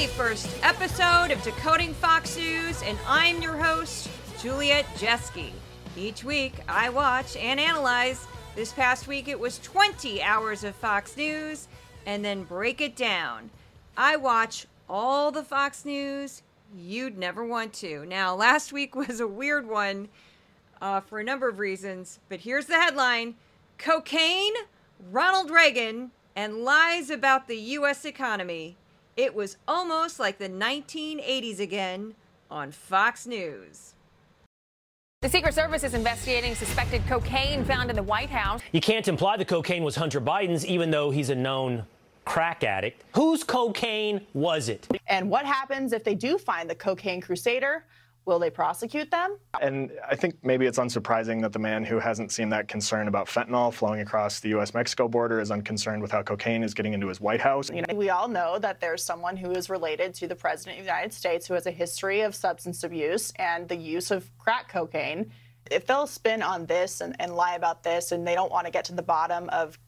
71st episode of Decoding Fox News, and I'm your host, Juliet Jeske. Each week, I watch and analyze. This past week, it was 20 hours of Fox News, and then break it down. I watch all the Fox News you'd never want to. Now, last week was a weird one uh, for a number of reasons, but here's the headline Cocaine, Ronald Reagan, and lies about the U.S. economy. It was almost like the 1980s again on Fox News. The Secret Service is investigating suspected cocaine found in the White House. You can't imply the cocaine was Hunter Biden's, even though he's a known crack addict. Whose cocaine was it? And what happens if they do find the cocaine crusader? Will they prosecute them? And I think maybe it's unsurprising that the man who hasn't seen that concern about fentanyl flowing across the US Mexico border is unconcerned with how cocaine is getting into his White House. You know, we all know that there's someone who is related to the President of the United States who has a history of substance abuse and the use of crack cocaine. If they'll spin on this and, and lie about this and they don't want to get to the bottom of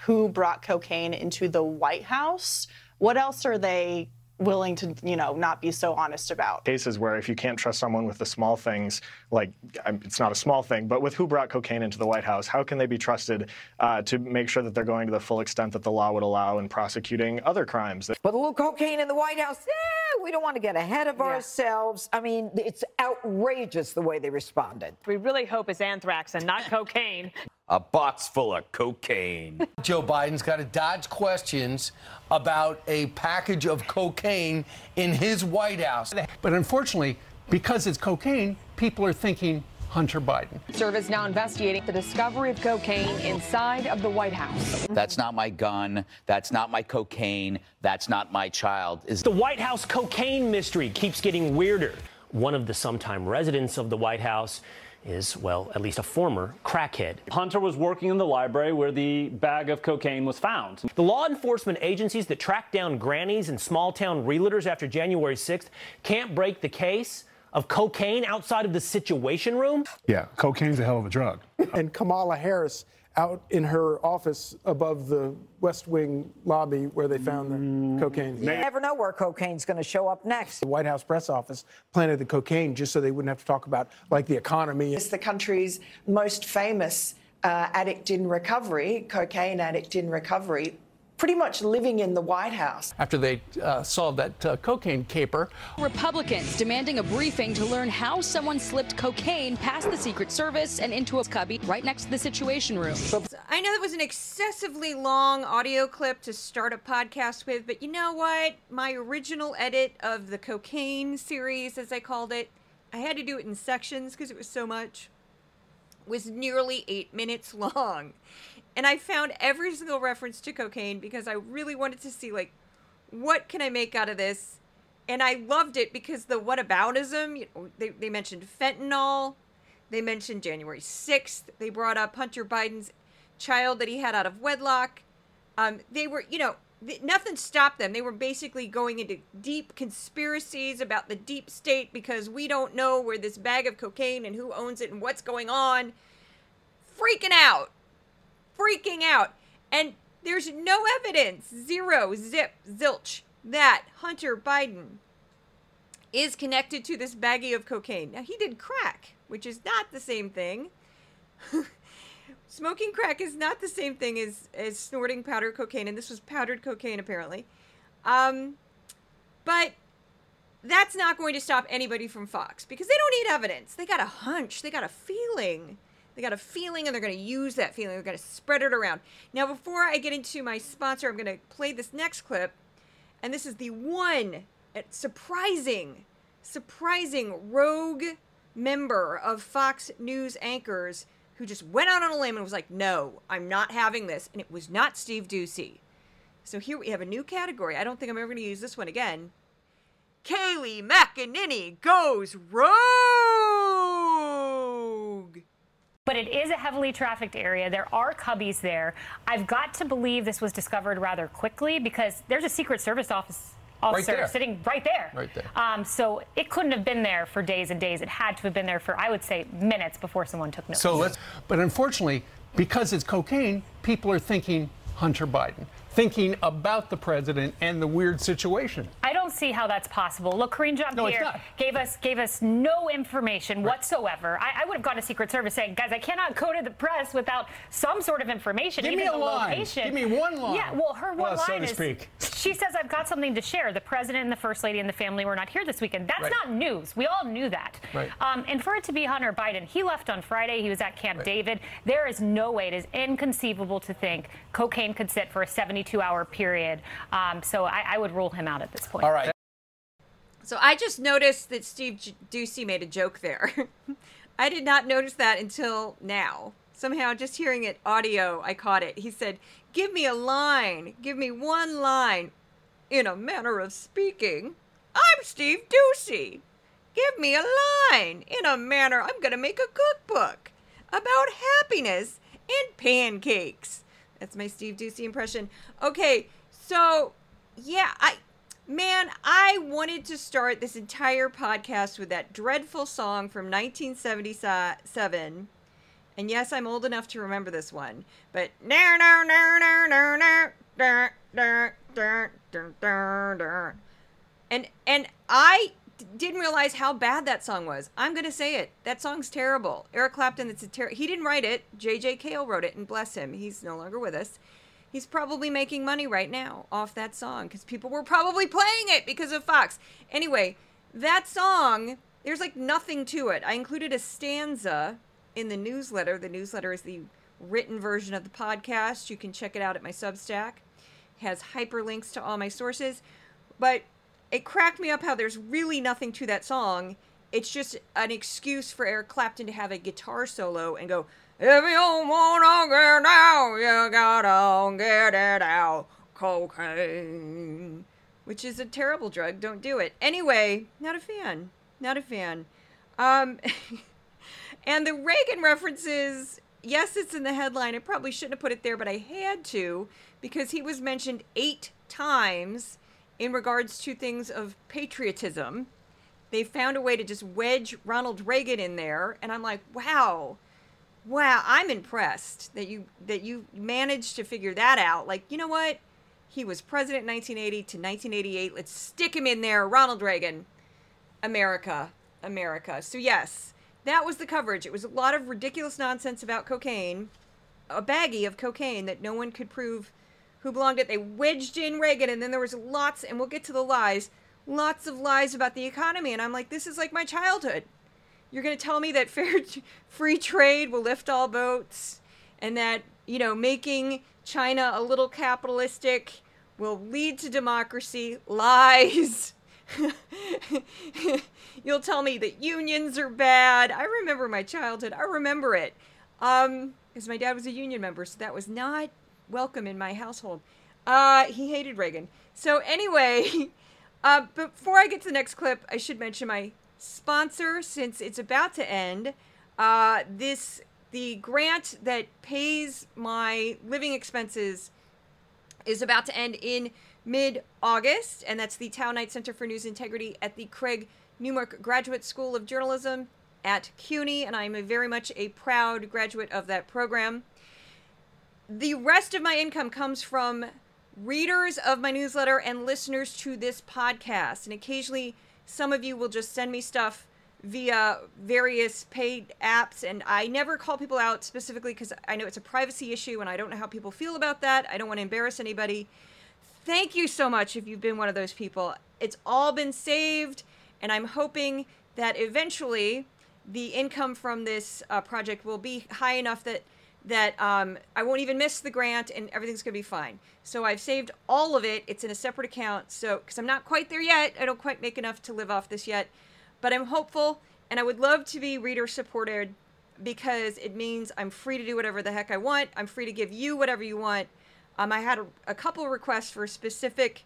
who brought cocaine into the White House, what else are they willing to, you know, not be so honest about. Cases where if you can't trust someone with the small things, like it's not a small thing, but with who brought cocaine into the White House, how can they be trusted uh, to make sure that they're going to the full extent that the law would allow in prosecuting other crimes? But a little cocaine in the White House, yeah, we don't want to get ahead of yeah. ourselves. I mean, it's outrageous the way they responded. We really hope it's anthrax and not cocaine a box full of cocaine. Joe Biden's got to dodge questions about a package of cocaine in his White House. But unfortunately, because it's cocaine, people are thinking Hunter Biden. Service now investigating the discovery of cocaine inside of the White House. That's not my gun. That's not my cocaine. That's not my child. Is the White House cocaine mystery keeps getting weirder. One of the sometime residents of the White House is, well, at least a former crackhead. Hunter was working in the library where the bag of cocaine was found. The law enforcement agencies that track down grannies and small town realtors after January 6th can't break the case of cocaine outside of the situation room? Yeah, cocaine's a hell of a drug. and Kamala Harris out in her office above the West Wing lobby where they found the mm. cocaine. You never know where cocaine's going to show up next. The White House press office planted the cocaine just so they wouldn't have to talk about like the economy. It's the country's most famous uh, addict in recovery, cocaine addict in recovery, pretty much living in the White House. After they uh, solved that uh, cocaine caper. Republicans demanding a briefing to learn how someone slipped cocaine past the Secret Service and into a cubby right next to the Situation Room. I know that was an excessively long audio clip to start a podcast with, but you know what? My original edit of the cocaine series, as I called it, I had to do it in sections because it was so much, was nearly eight minutes long and I found every single reference to cocaine because I really wanted to see like what can I make out of this, and I loved it because the whataboutism. You know, they they mentioned fentanyl, they mentioned January sixth. They brought up Hunter Biden's child that he had out of wedlock. Um, they were you know nothing stopped them. They were basically going into deep conspiracies about the deep state because we don't know where this bag of cocaine and who owns it and what's going on. Freaking out freaking out. And there's no evidence, zero, zip, zilch, that Hunter Biden is connected to this baggie of cocaine. Now, he did crack, which is not the same thing. Smoking crack is not the same thing as, as snorting powdered cocaine, and this was powdered cocaine, apparently. Um, but that's not going to stop anybody from Fox because they don't need evidence. They got a hunch, they got a feeling. They got a feeling and they're going to use that feeling. They're going to spread it around. Now, before I get into my sponsor, I'm going to play this next clip. And this is the one uh, surprising, surprising rogue member of Fox News anchors who just went out on a limb and was like, no, I'm not having this. And it was not Steve Doocy. So here we have a new category. I don't think I'm ever going to use this one again. Kayleigh McEnany goes rogue. But it is a heavily trafficked area. There are cubbies there. I've got to believe this was discovered rather quickly because there's a Secret Service office officer right sitting right there. Right there. Um, so it couldn't have been there for days and days. It had to have been there for, I would say, minutes before someone took notice. So let's. But unfortunately, because it's cocaine, people are thinking Hunter Biden. Thinking about the president and the weird situation. I don't see how that's possible. Look, Karine Jean No, Pierre gave us gave us no information whatsoever. I, I would have gone to Secret Service saying, guys, I cannot go to the press without some sort of information, Give even me a the line. location. Give me one line. Yeah, well, her one Well, so line to is speak. she says, I've got something to share. The president and the first lady and the family were not here this weekend. That's Right. not news. We all knew that. Right. Um, and for it to be Hunter Biden, he left on Friday. He was at Camp David. There is no way. It is inconceivable to think cocaine could sit for a 72-hour period. Um, so I, I would rule him out at this point. All right. So I just noticed that Steve J- Doocy made a joke there. I did not notice that until now. Somehow, just hearing it audio, I caught it. He said, Give me a line. Give me one line. In a manner of speaking, I'm Steve Doocy. Give me a line. In a manner, I'm going to make a cookbook about happiness and pancakes. That's my Steve Doocy impression. Okay, so yeah, I man, I wanted to start this entire podcast with that dreadful song from 1977. And yes, I'm old enough to remember this one. But no no no no no no dur, dur. and and I didn't realize how bad that song was. I'm gonna say it. That song's terrible. Eric Clapton. It's a ter- he didn't write it. J.J. Cale wrote it, and bless him, he's no longer with us. He's probably making money right now off that song because people were probably playing it because of Fox. Anyway, that song, there's like nothing to it. I included a stanza in the newsletter. The newsletter is the written version of the podcast. You can check it out at my Substack. It has hyperlinks to all my sources. But it cracked me up how there's really nothing to that song. It's just an excuse for Eric Clapton to have a guitar solo and go, If you wanna get down, you gotta get it out. Cocaine. Which is a terrible drug. Don't do it. Anyway, not a fan. Not a fan. Um, and the Reagan references, yes, it's in the headline. I probably shouldn't have put it there, but I had to because he was mentioned eight times in regards to things of patriotism. They found a way to just wedge Ronald Reagan in there, and I'm like, wow, wow, I'm impressed that you that you managed to figure that out. Like, you know what? He was president 1980 to 1988. Let's stick him in there, Ronald Reagan. America, America. So yes, that was the coverage. It was a lot of ridiculous nonsense about cocaine, a baggie of cocaine that no one could prove who belonged it. They wedged in Reagan, and then there was lots, and we'll get to the lies, lots of lies about the economy. And I'm like, this is like my childhood. You're going to tell me that fair, free trade will lift all boats, and that you know making China a little capitalistic will lead to democracy. Lies. You'll tell me that unions are bad. I remember my childhood. I remember it. Um, because my dad was a union member, so that was not welcome in my household. Uh, he hated Reagan. So anyway, uh, before I get to the next clip, I should mention my sponsor since it's about to end. Uh, this the grant that pays my living expenses is about to end in mid August, and that's the Tow-Knight Center for News Integrity at the Craig Newmark Graduate School of Journalism at CUNY, and I'm a very much a proud graduate of that program. The rest of my income comes from readers of my newsletter and listeners to this podcast, and occasionally some of you will just send me stuff via various paid apps and I never call people out specifically because I know it's a privacy issue and I don't know how people feel about that. I don't want to embarrass anybody. Thank you so much if you've been one of those people. It's all been saved and I'm hoping that eventually the income from this uh, project will be high enough that that um, I won't even miss the grant and everything's going to be fine. So I've saved all of it. It's in a separate account. So because I'm not quite there yet, I don't quite make enough to live off this yet but I'm hopeful and I would love to be reader supported because it means I'm free to do whatever the heck I want. I'm free to give you whatever you want. Um, I had a, a couple requests for a specific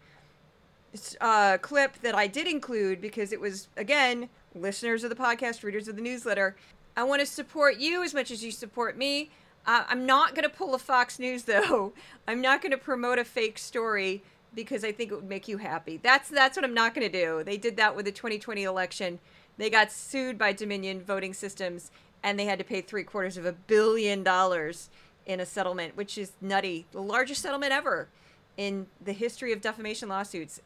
uh, clip that I did include because it was, again, listeners of the podcast, readers of the newsletter. I want to support you as much as you support me. Uh, I'm not going to pull a Fox News, though. I'm not going to promote a fake story because I think it would make you happy. That's that's what I'm not going to do. They did that with the 2020 election. They got sued by Dominion Voting Systems, and they had to pay three quarters of a billion dollars in a settlement, which is nutty. The largest settlement ever. in the history of defamation lawsuits.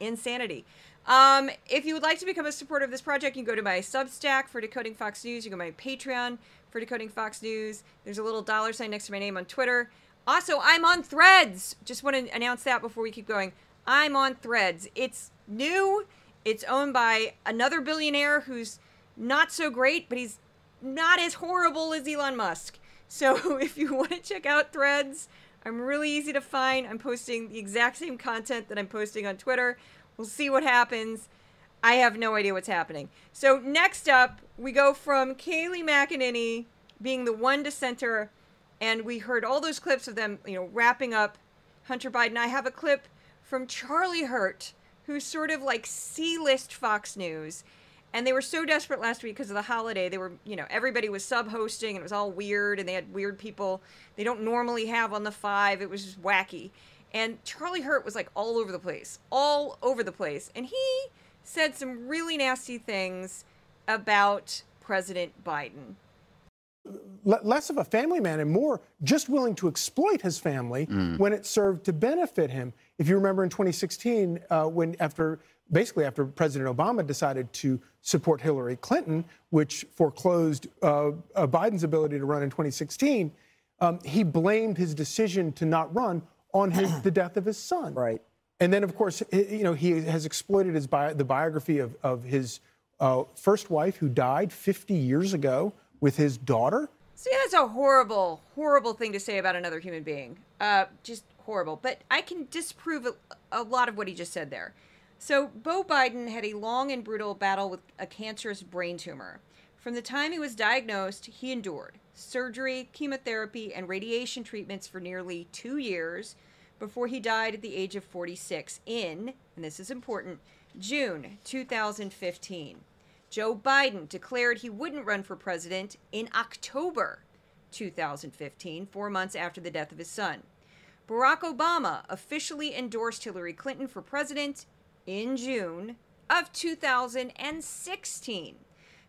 Insanity. Um, if you would like to become a supporter of this project, you can go to my Substack for Decoding Fox News. You can go to my Patreon for Decoding Fox News. There's a little dollar sign next to my name on Twitter. Also, I'm on Threads. Just want to announce that before we keep going. I'm on Threads. It's new. It's owned by another billionaire who's not so great, but he's not as horrible as Elon Musk. So if you want to check out Threads, I'm really easy to find. I'm posting the exact same content that I'm posting on Twitter. We'll see what happens. I have no idea what's happening. So next up, we go from Kayleigh McEnany being the one dissenter, and we heard all those clips of them, you know, wrapping up Hunter Biden. I have a clip from Charlie Hurt, who's sort of like C-list Fox News. And they were so desperate last week because of the holiday. They were, you know, everybody was sub hosting and it was all weird and they had weird people they don't normally have on the five. It was just wacky. And Charlie Hurt was like all over the place, all over the place. And he said some really nasty things about President Biden. L- less of a family man and more just willing to exploit his family when it served to benefit him. If you remember in 2016, uh, when after basically after President Obama decided to support Hillary Clinton, which foreclosed uh, uh, Biden's ability to run in 2016, um, he blamed his decision to not run on his, the death of his son. Right. And then, of course, you know, he has exploited his the biography of, of his uh, first wife who died 50 years ago with his daughter. See, that's a horrible, horrible thing to say about another human being. Uh, just horrible. But I can disprove a, a lot of what he just said there. So, Beau Biden had a long and brutal battle with a cancerous brain tumor. From the time he was diagnosed, he endured surgery, chemotherapy, and radiation treatments for nearly two years before he died at the age of 46 in, and this is important, June 2015. Joe Biden declared he wouldn't run for president in October 2015, four months after the death of his son. Barack Obama officially endorsed Hillary Clinton for president in June of 2016.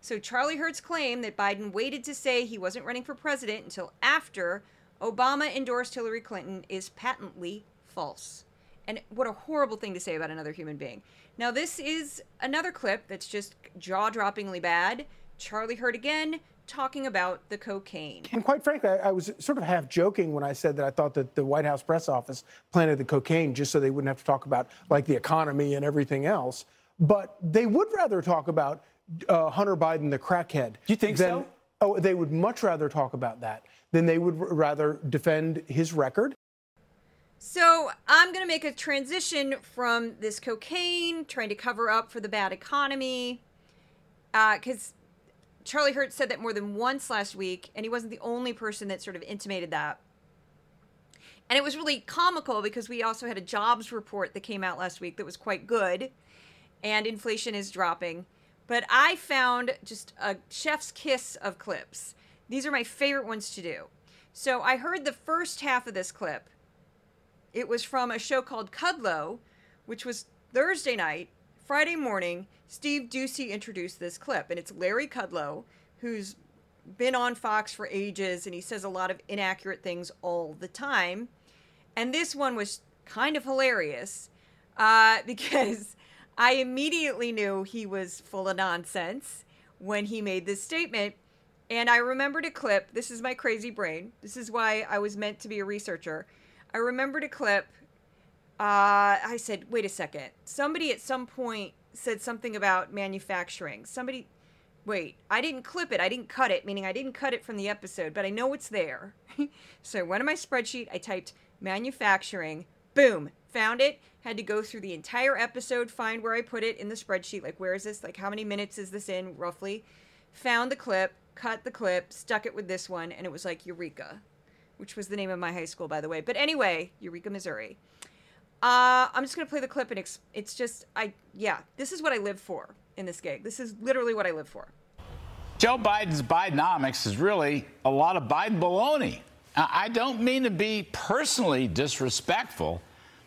So Charlie Hurt's claim that Biden waited to say he wasn't running for president until after Obama endorsed Hillary Clinton is patently false. And what a horrible thing to say about another human being. Now, this is another clip that's just jaw droppingly bad. Charlie Hurt again talking about the cocaine. And quite frankly, I, I was sort of half joking when I said that I thought that the White House press office planted the cocaine just so they wouldn't have to talk about like the economy and everything else. But they would rather talk about uh, Hunter Biden, the crackhead. You think than, so? Oh, they would much rather talk about that than they would rather defend his record. So I'm going to make a transition from this cocaine, trying to cover up for the bad economy, uh, because Charlie Hurt said that more than once last week, and he wasn't the only person that sort of intimated that. And it was really comical because we also had a jobs report that came out last week that was quite good, and inflation is dropping. But I found just a chef's kiss of clips. These are my favorite ones to do. So I heard the first half of this clip. It was from a show called Kudlow, which was Thursday night. Friday morning, Steve Doocy introduced this clip, and it's Larry Kudlow, who's been on Fox for ages, and he says a lot of inaccurate things all the time. And this one was kind of hilarious uh, because I immediately knew he was full of nonsense when he made this statement. And I remembered a clip. This is my crazy brain. This is why I was meant to be a researcher. I remembered a clip. Uh, I said, wait a second. Somebody at some point said something about manufacturing. Somebody, wait, I didn't clip it. I didn't cut it, meaning I didn't cut it from the episode, but I know it's there. so I went to my spreadsheet. I typed manufacturing. Boom, found it. Had to go through the entire episode, find where I put it in the spreadsheet. Like, where is this? Like, how many minutes is this in, roughly? Found the clip, cut the clip, stuck it with this one, and it was like Eureka, which was the name of my high school, by the way. But anyway, Eureka, Missouri. Uh, I'm just gonna play the clip, and it's, just I yeah, this is what I live for in this gig. This is literally what I live for. Joe Biden's Bidenomics is really a lot of Biden baloney. I don't mean to be personally disrespectful,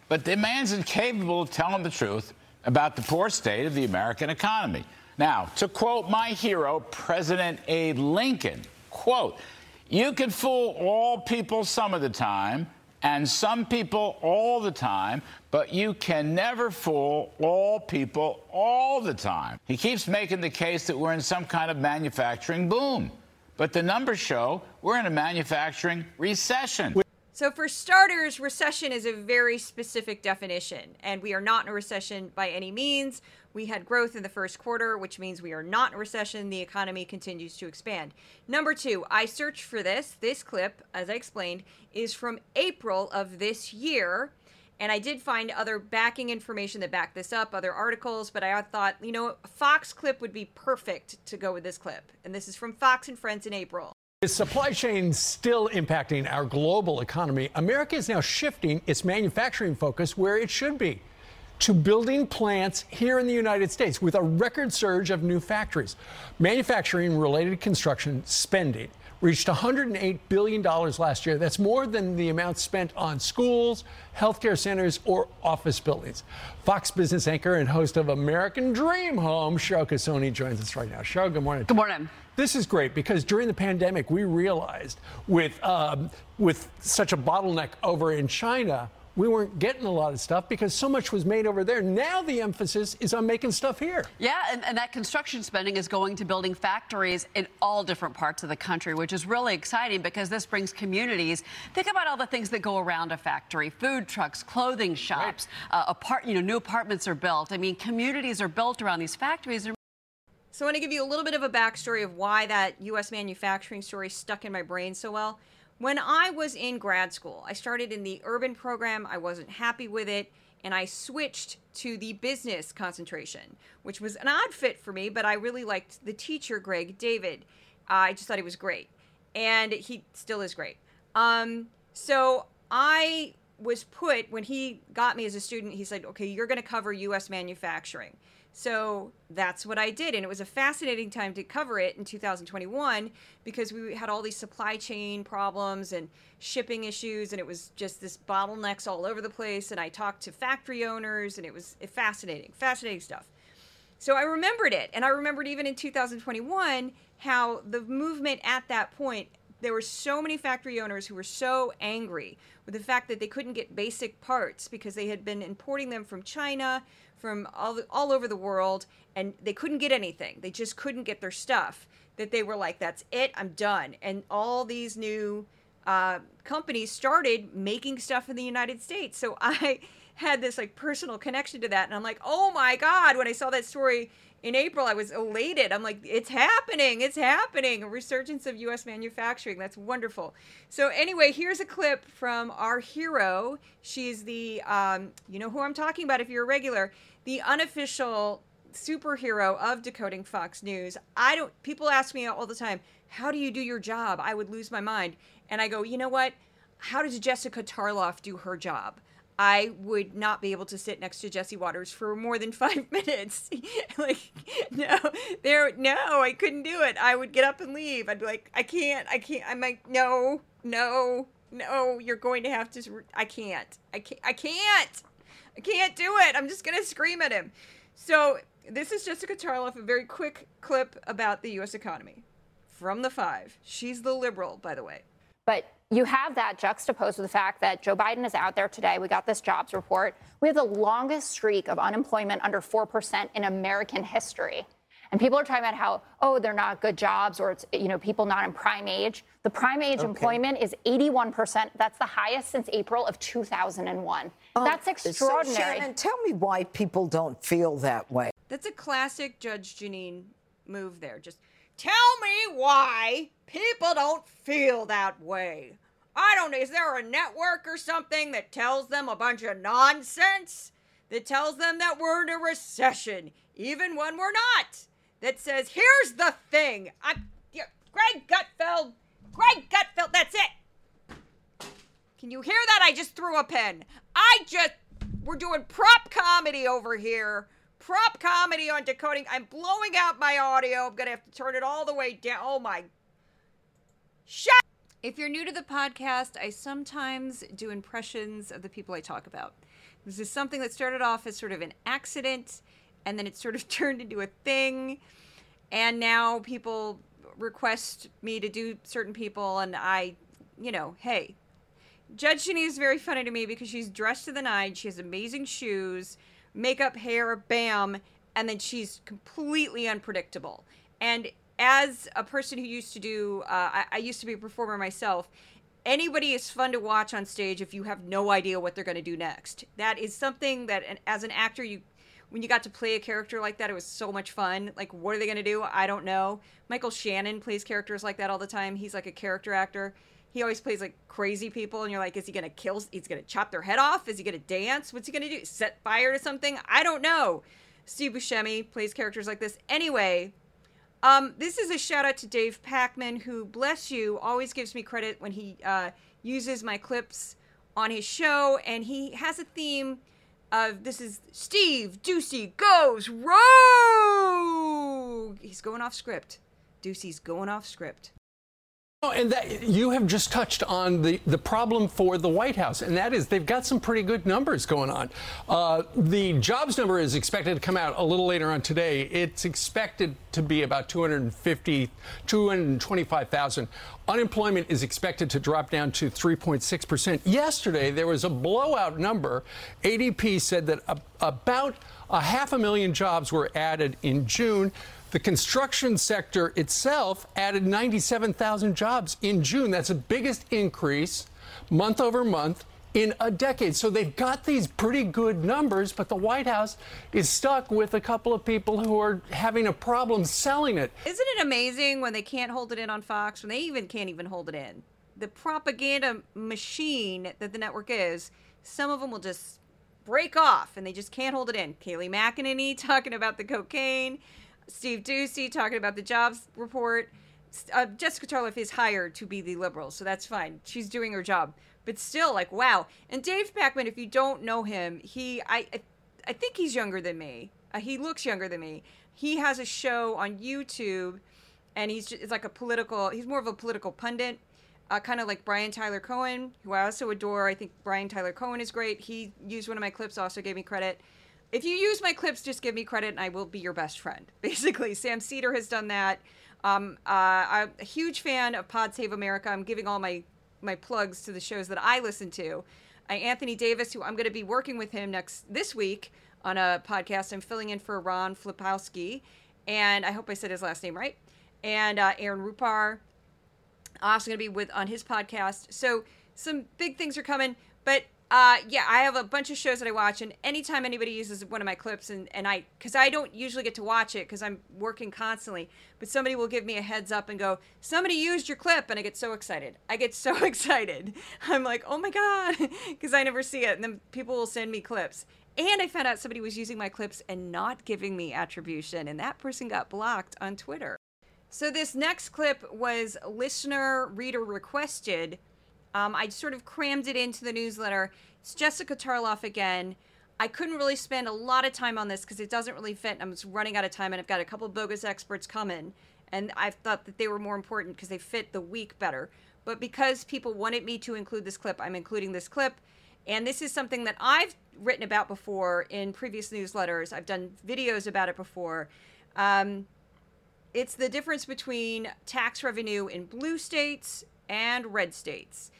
but the man's incapable of telling the truth about the poor state of the American economy. Now, to quote my hero, President Abe Lincoln, quote, you can fool all people some of the time and some people all the time, but you can never fool all people all the time. He keeps making the case that we're in some kind of manufacturing boom. But the numbers show we're in a manufacturing recession. So, for starters, recession is a very specific definition, and we are not in a recession by any means. We had growth in the first quarter, which means we are not in recession. The economy continues to expand. Number two, I searched for this. This clip, as I explained, is from April of this year. And I did find other backing information that backed this up, other articles, but I thought, you know, Fox clip would be perfect to go with this clip. And this is from Fox and Friends in April. With supply chain still impacting our global economy, America is now shifting its manufacturing focus where it should be to building plants here in the United States with a record surge of new factories. Manufacturing related construction spending reached $108 billion last year. That's more than the amount spent on schools, healthcare centers, or office buildings. Fox business anchor and host of American Dream Home, Cheryl Casone, joins us right now. Cheryl, good morning. Good morning. This is great because during the pandemic, we realized with, um, with such a bottleneck over in China, we weren't getting a lot of stuff because so much was made over there. Now the emphasis is on making stuff here. Yeah, and, and, that construction spending is going to building factories in all different parts of the country, which is really exciting because this brings communities. Think about all the things that go around a factory: food trucks, clothing shops, right. uh, apart, you know, new apartments are built. I mean, communities are built around these factories. So I want to give you a little bit of a backstory of why that U.S. manufacturing story stuck in my brain so well. When I was in grad school, I started in the urban program. I wasn't happy with it, and I switched to the business concentration, which was an odd fit for me, but I really liked the teacher, Greg David. I just thought he was great, and he still is great. Um, so I was put when he got me as a student. He said, "Okay, you're going to cover U.S. manufacturing." So that's what I did. And it was a fascinating time to cover it in 2021 because we had all these supply chain problems and shipping issues. And it was just this bottlenecks all over the place. And I talked to factory owners and it was fascinating, fascinating stuff. So I remembered it. And I remembered even in 2021 how the movement at that point there were so many factory owners who were so angry with the fact that they couldn't get basic parts because they had been importing them from China, from all, all over the world, and they couldn't get anything. They just couldn't get their stuff. That they were like, that's it, I'm done. And all these new uh, companies started making stuff in the United States. So I had this like personal connection to that. And I'm like, oh my God, when I saw that story in April, I was elated. I'm like, it's happening, it's happening. A resurgence of US manufacturing. That's wonderful. So, anyway, here's a clip from our hero. She's the, um, you know who I'm talking about if you're a regular, the unofficial superhero of decoding Fox News. I don't, people ask me all the time, how do you do your job? I would lose my mind. And I go, you know what? How does Jessica Tarlov do her job? I would not be able to sit next to Jesse Watters for more than five minutes. like, no, there, no, I couldn't do it. I would get up and leave. I'd be like, I can't, I can't. I'm like, no, no, no. You're going to have to. I can't. I can't. I can't. I can't do it. I'm just gonna scream at him. So this is Jessica Tarlov, a very quick clip about the U.S. economy from the Five. She's the liberal, by the way. But you have that juxtaposed with the fact that Joe Biden is out there today. We got this jobs report. We have the longest streak of unemployment under 4% in American history. And people are talking about how, oh, they're not good jobs or it's, you know, people not in prime age. The prime age okay. employment is 81%. That's the highest since April of 2001. Oh, That's extraordinary. So Shannon, tell me why people don't feel that way. That's a classic Judge Jeanine move there. Just tell me why people don't feel that way. I don't know. Is there a network or something that tells them a bunch of nonsense? That tells them that we're in a recession, even when we're not? That says, here's the thing. Yeah, Greg Gutfeld. Greg Gutfeld, that's it. Can you hear that? I just threw a pen. I just, we're doing prop comedy over here. Prop comedy on decoding. I'm blowing out my audio. I'm going to have to turn it all the way down. Oh my. Shut if you're new to the podcast, I sometimes do impressions of the people I talk about. This is something that started off as sort of an accident, and then it sort of turned into a thing. And now people request me to do certain people, and I, you know, hey, Judge Ginny is very funny to me because she's dressed to the nines. She has amazing shoes, makeup, hair, bam, and then she's completely unpredictable. And as a person who used to do, uh, I, I used to be a performer myself. Anybody is fun to watch on stage if you have no idea what they're going to do next. That is something that, an- as an actor, you when you got to play a character like that, it was so much fun. Like, what are they going to do? I don't know. Michael Shannon plays characters like that all the time. He's like a character actor. He always plays like crazy people, and you're like, is he to kill? He's to chop their head off? Is he to dance? What's he to do? Set fire to something? I don't know. Steve Buscemi plays characters like this. Anyway, um, this is a shout out to Dave Pakman, who, bless you, always gives me credit when he uh, uses my clips on his show, and he has a theme of this is Steve Doocy goes rogue. He's going off script. Doocy's going off script. And that you have just touched on the, the problem for the White House, and that is they've got some pretty good numbers going on. Uh, the jobs number is expected to come out a little later on today. It's expected to be about 250, 225,000. Unemployment is expected to drop down to 3.6 percent. Yesterday there was a blowout number. ADP said that a, about a half a million jobs were added in June. The construction sector itself added 97,000 jobs in June. That's the biggest increase month over month in a decade. So they've got these pretty good numbers, but the White House is stuck with a couple of people who are having a problem selling it. Isn't it amazing when they can't hold it in on Fox, when they even can't even hold it in? The propaganda machine that the network is, some of them will just break off and they just can't hold it in. Kayleigh McEnany talking about the cocaine. Steve Doocy talking about the jobs report. Uh, Jessica Tarlov is hired to be the liberal, so that's fine. She's doing her job, but still, like, wow. And Dave Pakman, if you don't know him, he, I, I, I think he's younger than me. Uh, he looks younger than me. He has a show on YouTube, and he's just, it's like a political. He's more of a political pundit. Uh, kind of like Brian Tyler Cohen, who I also adore. I think Brian Tyler Cohen is great. He used one of my clips, also gave me credit if you use my clips, just give me credit and I will be your best friend. Basically, Sam Seder has done that. Um, uh, I'm a huge fan of Pod Save America. I'm giving all my my plugs to the shows that I listen to. Uh, Anthony Davis, who I'm going to be working with him next this week on a podcast. I'm filling in for Ron Flipowski, and I hope I said his last name right. And uh, Aaron Rupar, also going to be with on his podcast. So some big things are coming, but uh, yeah, I have a bunch of shows that I watch, and anytime anybody uses one of my clips, and, and I, because I don't usually get to watch it because I'm working constantly, but somebody will give me a heads up and go, somebody used your clip, and I get so excited. I get so excited. I'm like, oh my God, because I never see it. And then people will send me clips. And I found out somebody was using my clips and not giving me attribution, and that person got blocked on Twitter. So this next clip was listener reader requested. Um, I sort of crammed it into the newsletter. It's Jessica Tarlov again. I couldn't really spend a lot of time on this because it doesn't really fit. I'm just running out of time, and I've got a couple bogus experts coming, and I thought that they were more important because they fit the week better. But because people wanted me to include this clip, I'm including this clip. And this is something that I've written about before in previous newsletters. I've done videos about it before. Um, it's the difference between tax revenue in blue states and red states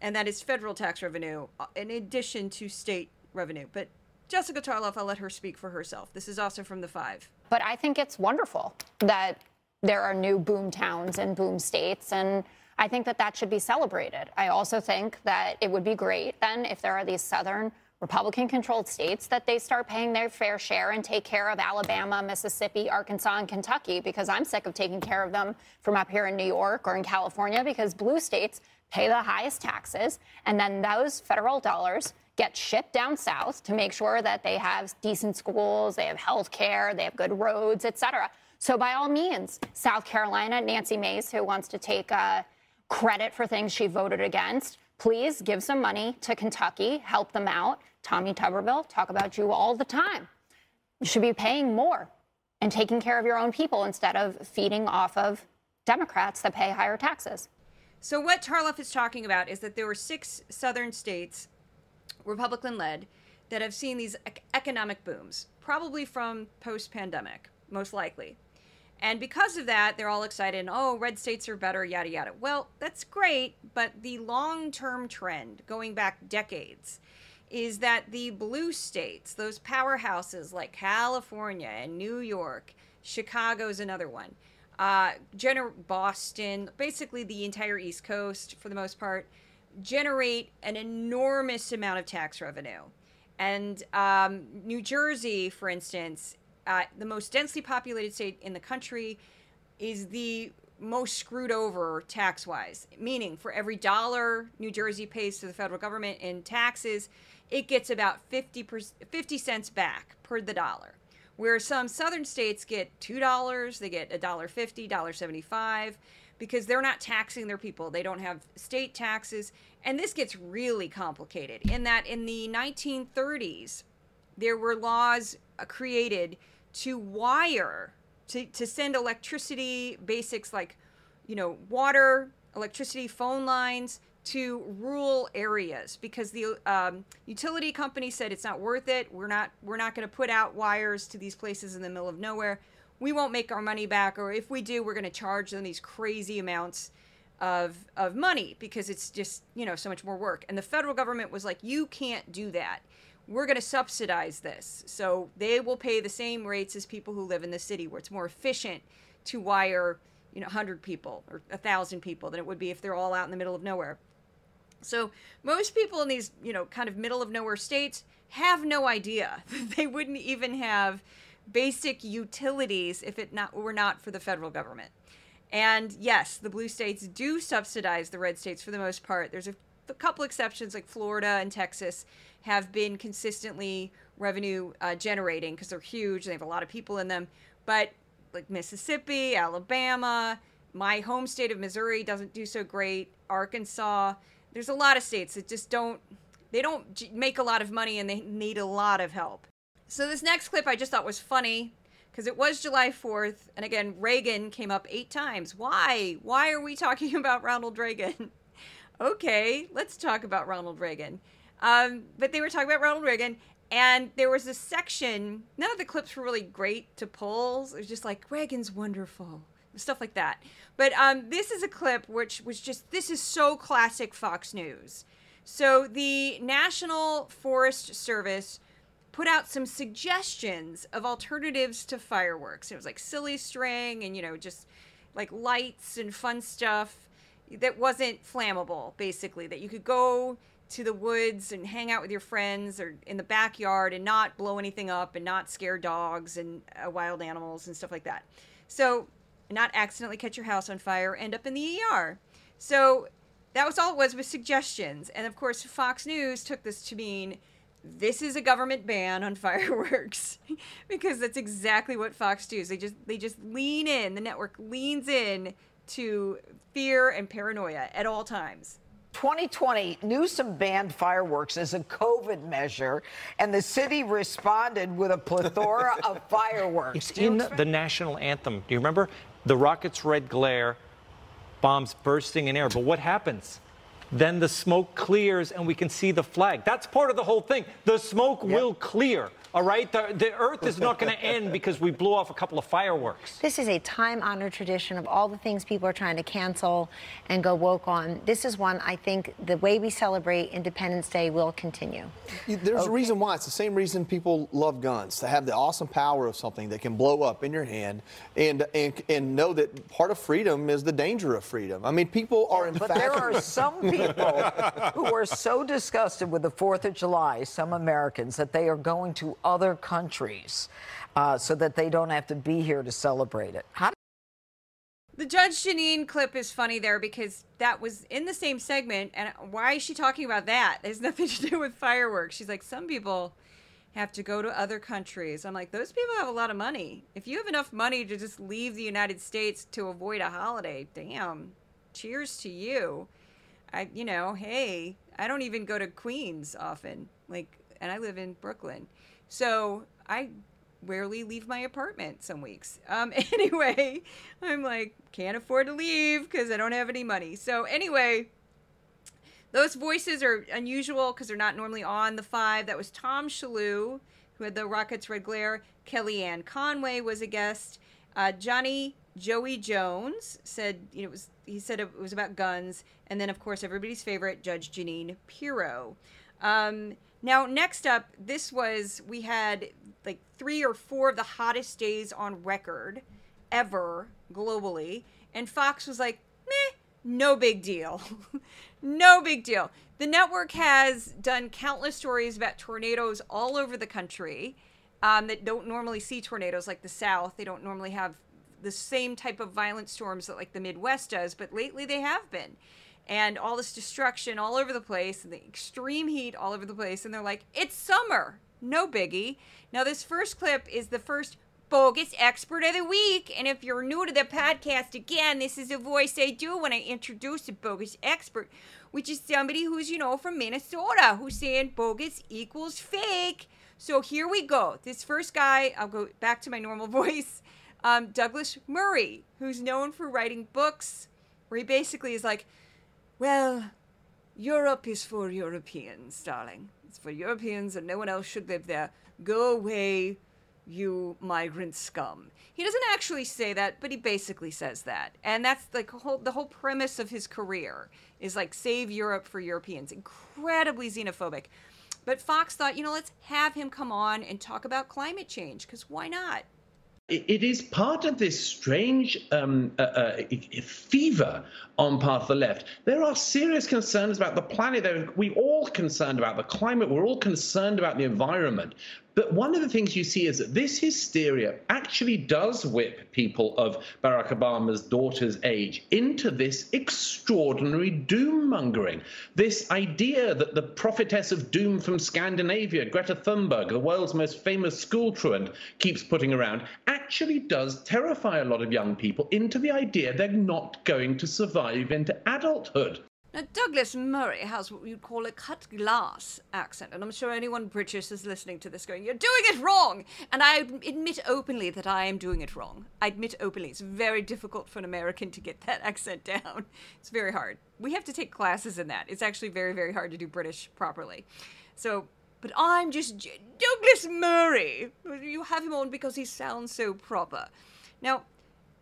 and that is federal tax revenue uh, in addition to state revenue. But Jessica Tarlov, I'll let her speak for herself. This is also from the five. But I think it's wonderful that there are new boom towns and boom states, and I think that that should be celebrated. I also think that it would be great then if there are these southern Republican controlled states that they start paying their fair share and take care of Alabama, Mississippi, Arkansas, and Kentucky because I'm sick of taking care of them from up here in New York or in California because blue states pay the highest taxes, and then those federal dollars get shipped down south to make sure that they have decent schools, they have health care, they have good roads, et cetera. So by all means, South Carolina, Nancy Mace, who wants to take uh, credit for things she voted against, please give some money to Kentucky, help them out. Tommy Tuberville, talk about you all the time. You should be paying more and taking care of your own people instead of feeding off of Democrats that pay higher taxes. So what Tarlov is talking about is that there were six southern states, Republican led, that have seen these economic booms, probably from post pandemic, most likely. And because of that, they're all excited. And, oh, red states are better, yada, yada. Well, that's great. But the long term trend, going back decades, is that the blue states, those powerhouses like California and New York, Chicago's another one, uh, gener- Boston, basically the entire East Coast for the most part, generate an enormous amount of tax revenue. And um, New Jersey, for instance, uh, the most densely populated state in the country, is the most screwed over tax wise. Meaning, for every dollar New Jersey pays to the federal government in taxes, it gets about 50, 50 cents back per the dollar. Where some southern states get $2, they get $1.50, $1.75 because they're not taxing their people. They don't have state taxes. And this gets really complicated in that in the 1930s, there were laws uh, created to wire, to, to send electricity basics like, you know, water, electricity, phone lines to rural areas because the um, utility company said it's not worth it. We're not we're not going to put out wires to these places in the middle of nowhere. We won't make our money back, or if we do, we're going to charge them these crazy amounts of of money because it's just you know so much more work. And the federal government was like, you can't do that. We're going to subsidize this, so they will pay the same rates as people who live in the city, where it's more efficient to wire you know 100 people or 1000 people than it would be if they're all out in the middle of nowhere so most people in these, you know, kind of middle of nowhere states have no idea. they wouldn't even have basic utilities if it not were not for the federal government. And yes, the blue states do subsidize the red states for the most part. There's a, a couple exceptions like Florida and Texas have been consistently revenue uh, generating because they're huge. and They have a lot of people in them. But like Mississippi, Alabama, my home state of Missouri doesn't do so great. Arkansas, there's a lot of states that just don't they don't make a lot of money and they need a lot of help. So this next clip I just thought was funny because it was July 4th and again Reagan came up 8 times. Why? Why are we talking about Ronald Reagan? okay, let's talk about Ronald Reagan. Um, but they were talking about Ronald Reagan and there was a section, none of the clips were really great to pull. It was just like Reagan's wonderful stuff like that. But um, this is a clip which was just this is so classic Fox News. So the National Forest Service put out some suggestions of alternatives to fireworks. It was like silly string and you know just like lights and fun stuff that wasn't flammable basically that you could go to the woods and hang out with your friends or in the backyard and not blow anything up and not scare dogs and uh, wild animals and stuff like that. So not accidentally catch your house on fire, end up in the ER. So that was all it was with suggestions. And of course, Fox News took this to mean this is a government ban on fireworks because that's exactly what Fox does. They just they just lean in. The network leans in to fear and paranoia at all times. 2020, Newsom banned fireworks as a COVID measure, and the city responded with a plethora of fireworks. It's in the national anthem. Do you remember? The rocket's red glare, bombs bursting in air. But what happens? Then the smoke clears and we can see the flag. That's part of the whole thing. The smoke yep. will clear. All right, the, the Earth is not going to end because we blew off a couple of fireworks. This is a time-honored tradition of all the things people are trying to cancel and go woke on. This is one I think the way we celebrate Independence Day will continue. There's okay. a reason why. It's the same reason people love guns to have the awesome power of something that can blow up in your hand, and and and know that part of freedom is the danger of freedom. I mean, people are in But there are some people who are so disgusted with the Fourth of July, some Americans, that they are going to other countries uh, so that they don't have to be here to celebrate it. How the Judge Jeanine clip is funny there because that was in the same segment. And why is she talking about that? There's nothing to do with fireworks. She's like, some people have to go to other countries. I'm like, those people have a lot of money. If you have enough money to just leave the United States to avoid a holiday, damn, cheers to you. I, you know, hey, I don't even go to Queens often. Like, and I live in Brooklyn. So I rarely leave my apartment some weeks. Um, anyway, I'm like, can't afford to leave because I don't have any money. So, anyway, those voices are unusual because they're not normally on the five. That was Tom Shillue, who had the Rockets Red Glare. Kellyanne Conway was a guest. Uh, Johnny Joey Jones said, you know, it was he said it was about guns, and then of course everybody's favorite Judge Jeanine Pirro. Um, now next up, this was we had like three or four of the hottest days on record ever globally, and Fox was like, meh, no big deal. no big deal. The network has done countless stories about tornadoes all over the country um, that don't normally see tornadoes like the South. They don't normally have the same type of violent storms that like the Midwest does, but lately they have been. And all this destruction all over the place and the extreme heat all over the place. And they're like, it's summer. No biggie. Now, this first clip is the first bogus expert of the week. And if you're new to the podcast, again, this is a voice I do when I introduce a bogus expert, which is somebody who's, you know, from Minnesota who's saying bogus equals fake. So here we go. This first guy, I'll go back to my normal voice, um, Douglas Murray, who's known for writing books where he basically is like, well, Europe is for Europeans, darling. It's for Europeans and no one else should live there. Go away, you migrant scum. He doesn't actually say that, but he basically says that. And that's like whole, the whole premise of his career is like save Europe for Europeans. Incredibly xenophobic. But Fox thought, you know, let's have him come on and talk about climate change because why not? It is part of this strange um, uh, uh, fever on part of the left. There are serious concerns about the planet. We're all concerned about the climate. We're all concerned about the environment. But one of the things you see is that this hysteria actually does whip people of Barack Obama's daughter's age into this extraordinary doom mongering. This idea that the prophetess of doom from Scandinavia, Greta Thunberg, the world's most famous school truant, keeps putting around, actually does terrify a lot of young people into the idea they're not going to survive into adulthood. Now, Douglas Murray has what you'd call a cut glass accent, and I'm sure anyone British is listening to this going, You're doing it wrong! And I admit openly that I am doing it wrong. I admit openly. It's very difficult for an American to get that accent down. It's very hard. We have to take classes in that. It's actually very, very hard to do British properly. So, but I'm just Douglas Murray. You have him on because he sounds so proper. Now,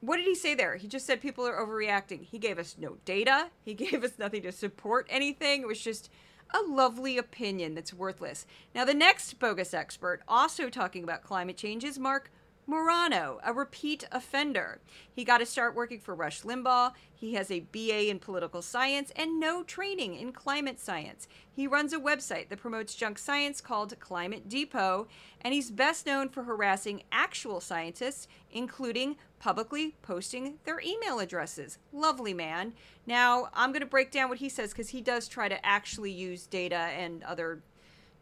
what did he say there? He just said people are overreacting. He gave us no data. He gave us nothing to support anything. It was just a lovely opinion that's worthless. Now, the next bogus expert, also talking about climate change, is Marc Morano, a repeat offender. He got to start working for Rush Limbaugh. He has a BA in political science and no training in climate science. He runs a website that promotes junk science called Climate Depot, and he's best known for harassing actual scientists, including publicly posting their email addresses. Lovely man. Now, I'm going to break down what he says because he does try to actually use data and other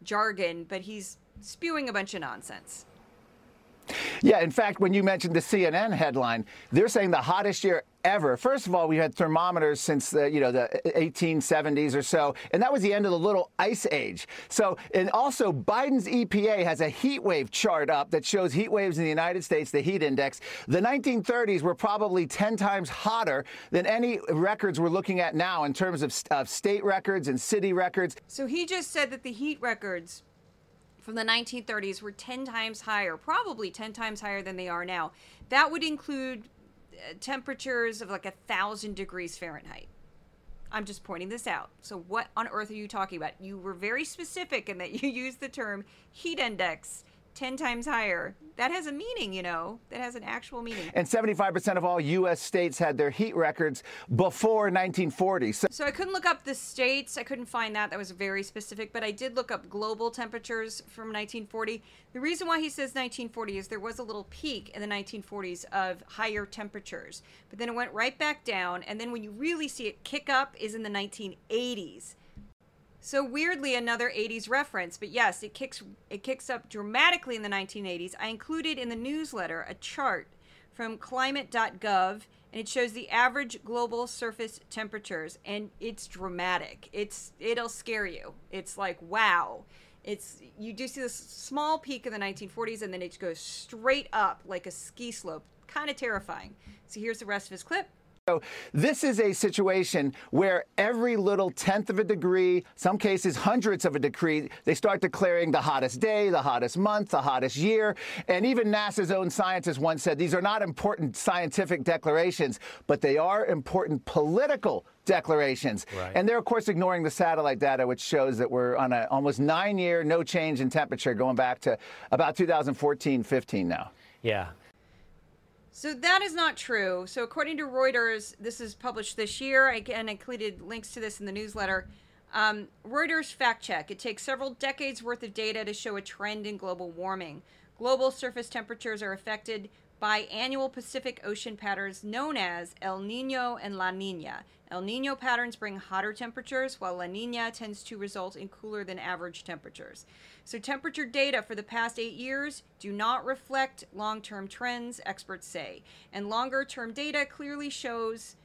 jargon, but he's spewing a bunch of nonsense. Yeah, in fact, when you mentioned the CNN headline, they're saying the hottest year ever. First of all, we had thermometers since the you know the 1870s or so, and that was the end of the little ice age. So, and also Biden's EPA has a heat wave chart up that shows heat waves in the United States, the heat index. The 1930s were probably 10 times hotter than any records we're looking at now in terms of, of state records and city records. So he just said that the heat records from the 1930s were 10 times higher, probably 10 times higher than they are now. That would include uh, temperatures of like a thousand degrees Fahrenheit. I'm just pointing this out. So, what on earth are you talking about? You were very specific in that you used the term heat index 10 times higher. That has a meaning, you know, that has an actual meaning. And 75% of all U.S. states had their heat records before 1940. So-, so I couldn't look up the states. I couldn't find that. That was very specific. But I did look up global temperatures from 1940. The reason why he says 1940 is there was a little peak in the 1940s of higher temperatures. But then it went right back down. And then when you really see it kick up is in the 1980s. So weirdly, another 80s reference, but yes, it kicks it kicks up dramatically in the 1980s. I included in the newsletter a chart from climate.gov and it shows the average global surface temperatures and it's dramatic. It's it'll scare you. It's like wow. It's you do see this small peak in the 1940s and then it goes straight up like a ski slope. Kind of terrifying. So here's the rest of his clip. So this is a situation where every little tenth of a degree, some cases hundreds of a degree, they start declaring the hottest day, the hottest month, the hottest year. And even NASA's own scientists once said these are not important scientific declarations, but they are important political declarations. Right. And they're, of course, ignoring the satellite data, which shows that we're on a almost nine year no change in temperature going back to about 2014 15 now. Yeah. So that is not true. So according to Reuters, this is published this year. I again included links to this in the newsletter. Um, Reuters fact check. It takes several decades worth of data to show a trend in global warming. Global surface temperatures are affected by annual Pacific Ocean patterns known as El Nino and La Nina. El Nino patterns bring hotter temperatures, while La Nina tends to result in cooler than average temperatures. So, temperature data for the past eight years do not reflect long term trends, experts say. And longer term data clearly shows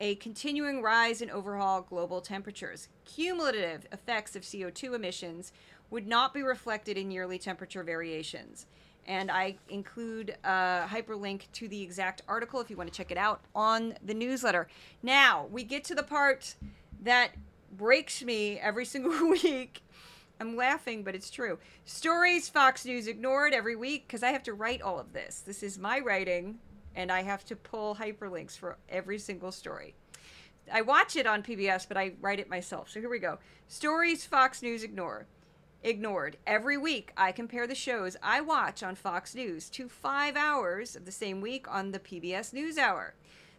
a continuing rise in overall global temperatures. Cumulative effects of CO2 emissions would not be reflected in yearly temperature variations. And I include a hyperlink to the exact article if you want to check it out on the newsletter. Now, we get to the part that breaks me every single week. I'm laughing, but it's true. Stories Fox News ignored every week because I have to write all of this. This is my writing, and I have to pull hyperlinks for every single story. I watch it on PBS, but I write it myself. So here we go. Stories Fox News ignore. Ignored. Every week, I compare the shows I watch on Fox News to five hours of the same week on the PBS NewsHour.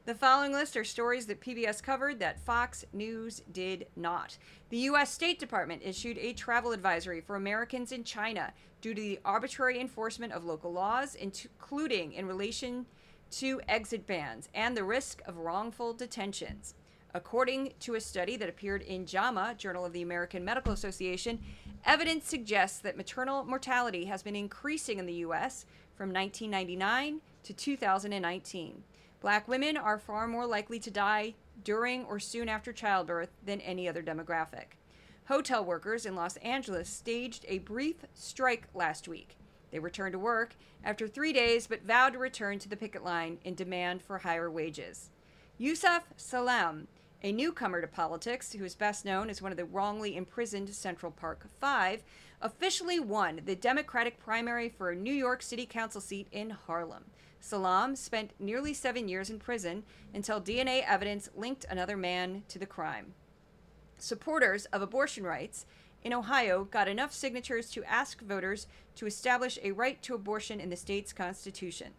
The following list are stories that PBS covered that Fox News did not. The U.S. State Department issued a travel advisory for Americans in China due to the arbitrary enforcement of local laws, including in relation to exit bans and the risk of wrongful detentions. According to a study that appeared in JAMA, Journal of the American Medical Association, evidence suggests that maternal mortality has been increasing in the U.S. from 1999 to 2019. Black women are far more likely to die during or soon after childbirth than any other demographic. Hotel workers in Los Angeles staged a brief strike last week. They returned to work after three days but vowed to return to the picket line in demand for higher wages. Yusef Salaam, a newcomer to politics who is best known as one of the wrongly imprisoned Central Park Five, officially won the Democratic primary for a New York City Council seat in Harlem. Salaam spent nearly seven years in prison until DNA evidence linked another man to the crime. Supporters of abortion rights in Ohio got enough signatures to ask voters to establish a right to abortion in the state's constitution.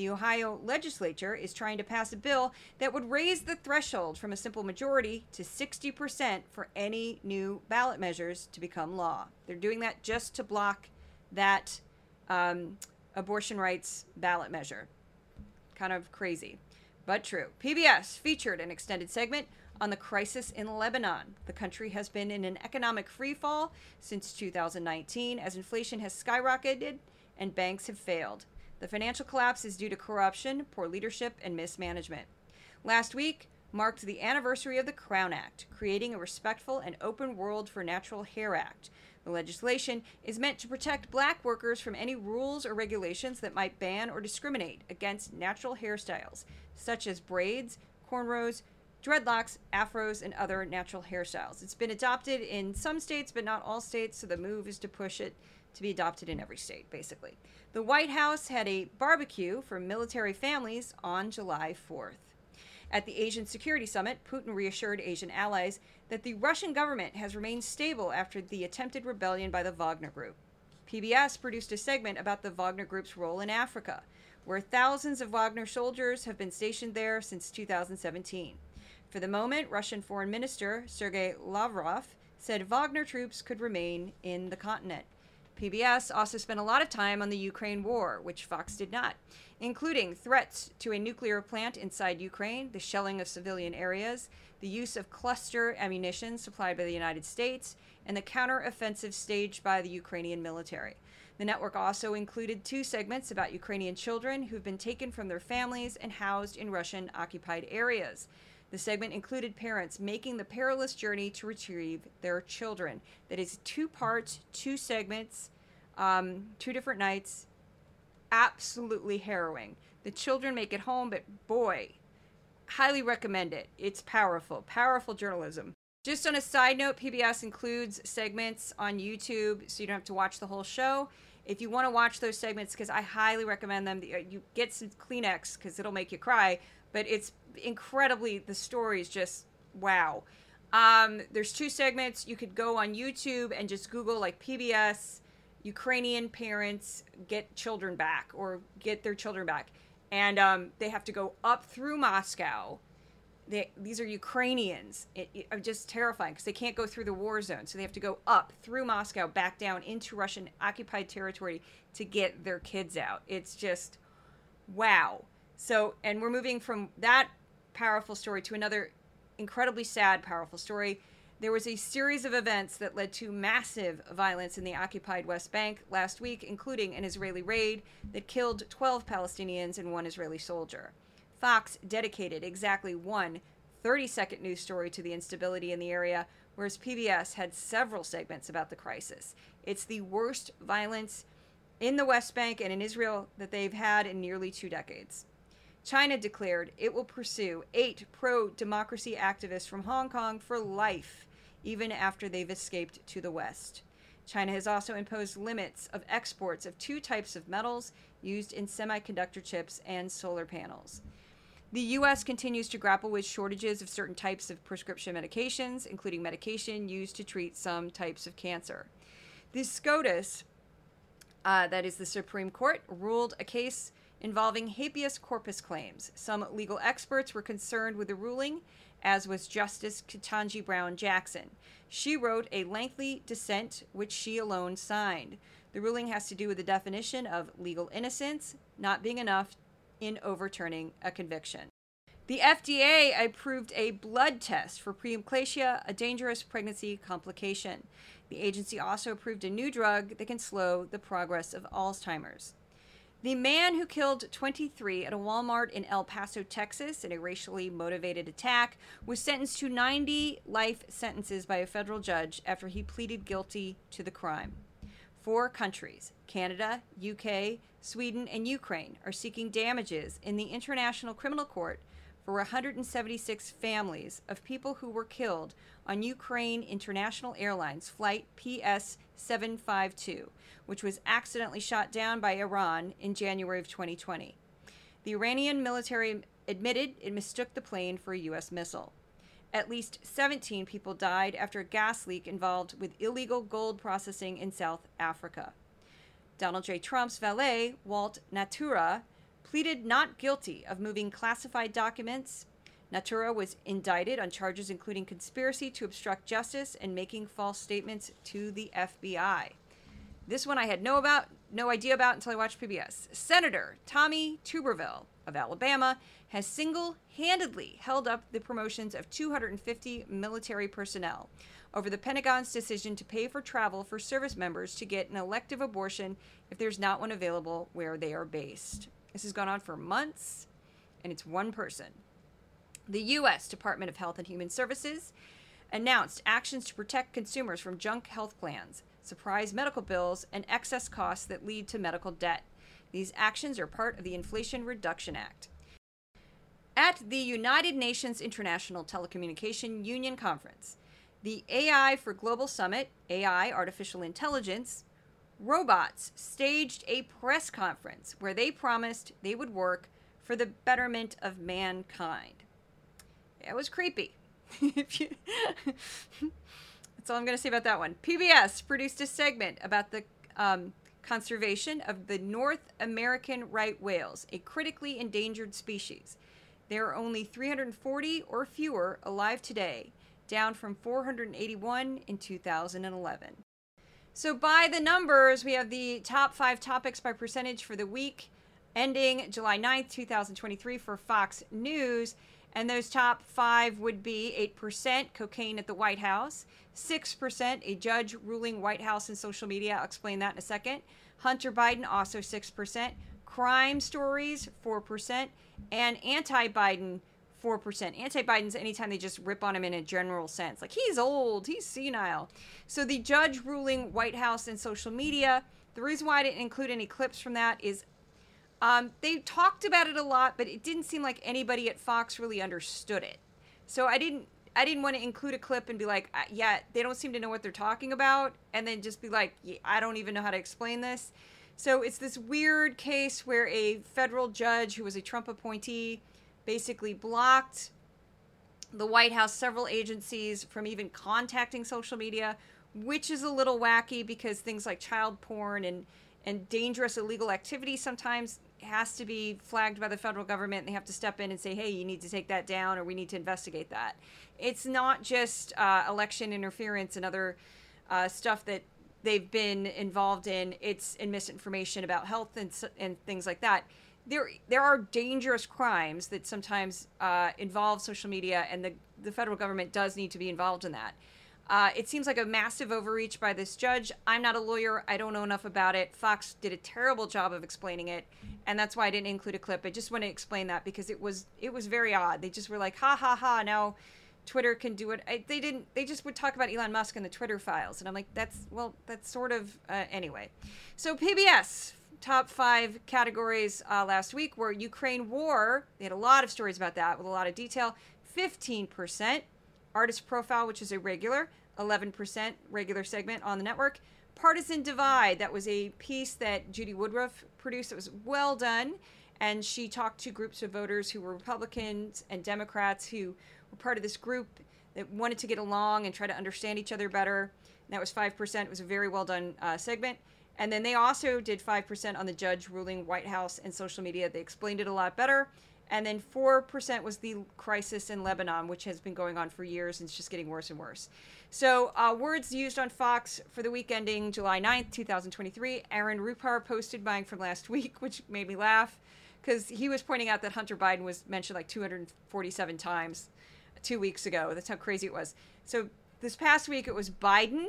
The Ohio legislature is trying to pass a bill that would raise the threshold from a simple majority to 60% for any new ballot measures to become law. They're doing that just to block that um, abortion rights ballot measure. Kind of crazy, but true. PBS featured an extended segment on the crisis in Lebanon. The country has been in an economic freefall since 2019 as inflation has skyrocketed and banks have failed. The financial collapse is due to corruption, poor leadership, and mismanagement. Last week marked the anniversary of the Crown Act, creating a respectful and open world for natural hair act. The legislation is meant to protect black workers from any rules or regulations that might ban or discriminate against natural hairstyles, such as braids, cornrows, dreadlocks, afros, and other natural hairstyles. It's been adopted in some states, but not all states, so the move is to push it to be adopted in every state, basically. The White House had a barbecue for military families on July 4th. At the Asian Security Summit, Putin reassured Asian allies that the Russian government has remained stable after the attempted rebellion by the Wagner Group. PBS produced a segment about the Wagner Group's role in Africa, where thousands of Wagner soldiers have been stationed there since 2017. For the moment, Russian Foreign Minister Sergei Lavrov said Wagner troops could remain in the continent. PBS also spent a lot of time on the Ukraine war, which Fox did not, including threats to a nuclear plant inside Ukraine, the shelling of civilian areas, the use of cluster ammunition supplied by the United States, and the counteroffensive staged by the Ukrainian military. The network also included two segments about Ukrainian children who've been taken from their families and housed in Russian occupied areas. The segment included parents making the perilous journey to retrieve their children. That is two parts, two segments, um, two different nights. Absolutely harrowing. The children make it home, but boy, highly recommend it. It's powerful, powerful journalism. Just on a side note, PBS includes segments on YouTube, so you don't have to watch the whole show. If you want to watch those segments, because I highly recommend them, you get some Kleenex because it'll make you cry. But it's incredibly the story is just wow. Um, there's two segments. You could go on YouTube and just Google like PBS Ukrainian parents get children back or get their children back, and um, they have to go up through Moscow. They, these are Ukrainians. It, it, just terrifying because they can't go through the war zone, so they have to go up through Moscow, back down into Russian occupied territory to get their kids out. It's just wow. So, and we're moving from that powerful story to another incredibly sad, powerful story. There was a series of events that led to massive violence in the occupied West Bank last week, including an Israeli raid that killed 12 Palestinians and one Israeli soldier. Fox dedicated exactly one 30 second news story to the instability in the area, whereas PBS had several segments about the crisis. It's the worst violence in the West Bank and in Israel that they've had in nearly two decades. China declared it will pursue eight pro democracy activists from Hong Kong for life, even after they've escaped to the West. China has also imposed limits of exports of two types of metals used in semiconductor chips and solar panels. The U.S. continues to grapple with shortages of certain types of prescription medications, including medication used to treat some types of cancer. The SCOTUS, uh, that is the Supreme Court, ruled a case involving habeas corpus claims. Some legal experts were concerned with the ruling, as was Justice Ketanji Brown Jackson. She wrote a lengthy dissent, which she alone signed. The ruling has to do with the definition of legal innocence not being enough in overturning a conviction. The FDA approved a blood test for preeclampsia, a dangerous pregnancy complication. The agency also approved a new drug that can slow the progress of Alzheimer's. The man who killed 23 at a Walmart in El Paso, Texas, in a racially motivated attack, was sentenced to 90 life sentences by a federal judge after he pleaded guilty to the crime. Four countries, Canada, UK, Sweden, and Ukraine, are seeking damages in the International Criminal Court for 176 families of people who were killed on Ukraine International Airlines Flight PS 752, which was accidentally shot down by Iran in January of 2020. The Iranian military admitted it mistook the plane for a U.S. missile. At least 17 people died after a gas leak involved with illegal gold processing in South Africa. Donald J. Trump's valet, Walt Nauta, pleaded not guilty of moving classified documents. Nauta was indicted on charges including conspiracy to obstruct justice and making false statements to the FBI. This one I had no about no idea about until I watched PBS. Senator Tommy Tuberville of Alabama has single-handedly held up the promotions of 250 military personnel over the Pentagon's decision to pay for travel for service members to get an elective abortion if there's not one available where they are based. This has gone on for months, and it's one person. The U.S. Department of Health and Human Services announced actions to protect consumers from junk health plans, surprise medical bills, and excess costs that lead to medical debt. These actions are part of the Inflation Reduction Act. At the United Nations International Telecommunication Union Conference, the AI for Global Summit, AI Artificial Intelligence, robots staged a press conference where they promised they would work for the betterment of mankind. It was creepy. That's all I'm going to say about that one. PBS produced a segment about the um, conservation of the North American right whales, a critically endangered species. There are only 340 or fewer alive today, down from 481 in 2011. So, by the numbers, we have the top five topics by percentage for the week ending July 9th, 2023 for Fox News. And those top five would be 8% cocaine at the White House, 6% a judge ruling White House and social media. I'll explain that in a second. Hunter Biden, also 6%. Crime stories, 4%. And anti Biden, 4%. Anti Biden's anytime they just rip on him in a general sense. Like he's old, he's senile. So the judge ruling White House and social media, the reason why I didn't include any clips from that is Um, they talked about it a lot, but it didn't seem like anybody at Fox really understood it. So I didn't I didn't want to include a clip and be like, uh, yeah, they don't seem to know what they're talking about, and then just be like, yeah, I don't even know how to explain this. So it's this weird case where a federal judge who was a Trump appointee basically blocked the White House, several agencies from even contacting social media, which is a little wacky because things like child porn and and dangerous illegal activity sometimes has to be flagged by the federal government. They have to step in and say, "Hey, you need to take that down, or we need to investigate that." It's not just uh, election interference and other uh, stuff that they've been involved in. It's in misinformation about health and and things like that. There there are dangerous crimes that sometimes uh, involve social media, and the the federal government does need to be involved in that. Uh, it seems like a massive overreach by this judge. I'm not a lawyer. I don't know enough about it. Fox did a terrible job of explaining it, and that's why I didn't include a clip. I just want to explain that because it was it was very odd. They just were like, ha ha ha. Now Twitter can do it. I, they didn't. They just would talk about Elon Musk and the Twitter files, and I'm like, that's well, that's sort of uh, anyway. So PBS top five categories uh, last week were Ukraine war. They had a lot of stories about that with a lot of detail. Fifteen percent artist profile, which is a regular. 11% regular segment on the network. Partisan Divide, that was a piece that Judy Woodruff produced. It was well done. And she talked to groups of voters who were Republicans and Democrats who were part of this group that wanted to get along and try to understand each other better. And that was 5%. It was a very well done uh, segment. And then they also did 5% on the judge ruling White House and social media. They explained it a lot better. And then 4% was the crisis in Lebanon, which has been going on for years and it's just getting worse and worse. So, uh, words used on Fox for the week ending July 9th, 2023. Aaron Rupar posted mine from last week, which made me laugh because he was pointing out that Hunter Biden was mentioned like 247 times two weeks ago. That's how crazy it was. So, this past week it was Biden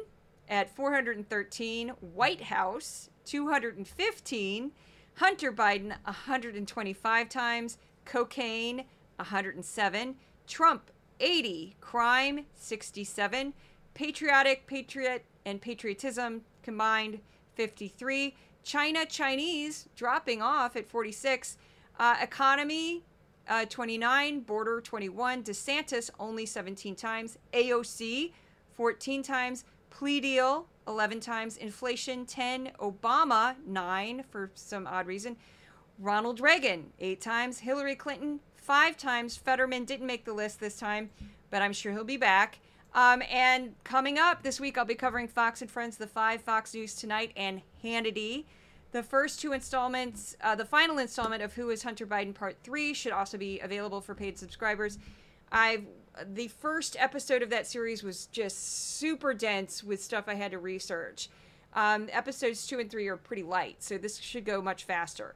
at 413, White House 215, Hunter Biden 125 times, cocaine 107, Trump 80, crime 67, patriotic, patriot, and patriotism combined 53, China Chinese dropping off at 46, uh, economy uh, 29, border 21, DeSantis only 17 times, AOC 14 times, plea deal 11 times, inflation 10, Obama 9 for some odd reason, Ronald Reagan eight times, Hillary Clinton five times. Fetterman didn't make the list this time, but I'm sure he'll be back. Um, and coming up this week, I'll be covering Fox and Friends, the five Fox News Tonight, and Hannity. The first two installments, uh, the final installment of Who is Hunter Biden Part 3 should also be available for paid subscribers. I've the first episode of that series was just super dense with stuff I had to research. Um, episodes two and three are pretty light, so this should go much faster.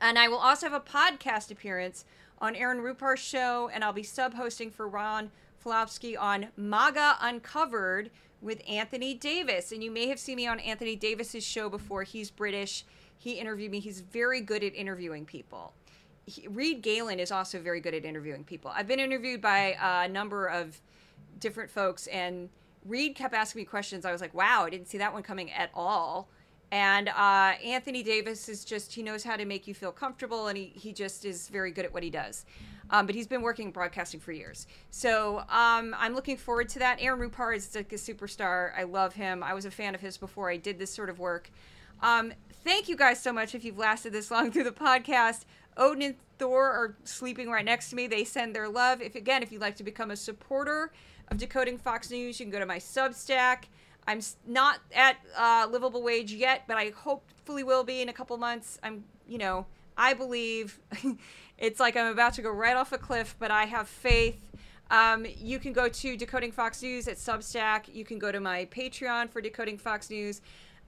And I will also have a podcast appearance on Aaron Rupar's show, and I'll be sub hosting for Ron Filipkowski on MAGA Uncovered with Anthony Davis. And you may have seen me on Anthony Davis's show before. He's British. He interviewed me. He's very good at interviewing people. He, Reed Galen is also very good at interviewing people. I've been interviewed by a number of different folks, and Reed kept asking me questions. I was like, wow, I didn't see that one coming at all. And uh, Anthony Davis is just, he knows how to make you feel comfortable and he, he just is very good at what he does. Um, but he's been working broadcasting for years. So um, I'm looking forward to that. Aaron Rupar is like a superstar. I love him. I was a fan of his before I did this sort of work. Um, thank you guys so much if you've lasted this long through the podcast. Odin and Thor are sleeping right next to me. They send their love. If again, if you'd like to become a supporter of Decoding Fox News, you can go to my Substack. I'm not at uh, livable wage yet, but I hopefully will be in a couple months. I'm, you know, I believe it's like I'm about to go right off a cliff, but I have faith. Um, you can go to Decoding Fox News at Substack. You can go to my Patreon for Decoding Fox News.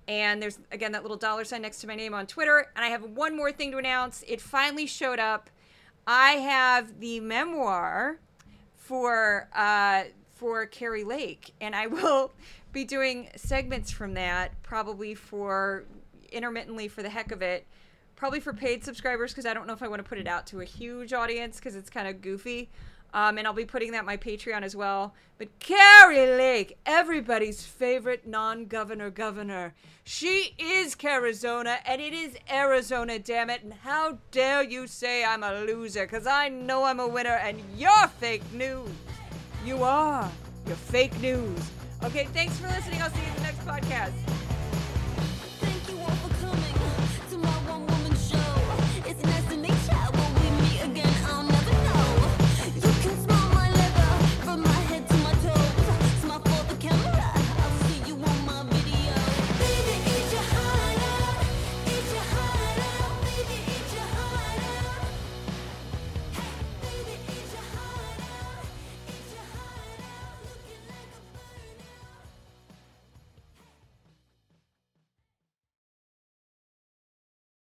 And there's, again, that little dollar sign next to my name on Twitter. And I have one more thing to announce. It finally showed up. I have the memoir for uh, for Kari Lake, and I will be doing segments from that probably for intermittently for the heck of it probably for paid subscribers because i don't know if i want to put it out to a huge audience because it's kind of goofy Um, and I'll be putting that on my Patreon as well. But Kari Lake, everybody's favorite non governor governor. She is Carizona, and it is Arizona, damn it. And how dare you say I'm a loser? Because I know I'm a winner, and you're fake news. You are. You're fake news. Okay, thanks for listening. I'll see you in the next podcast.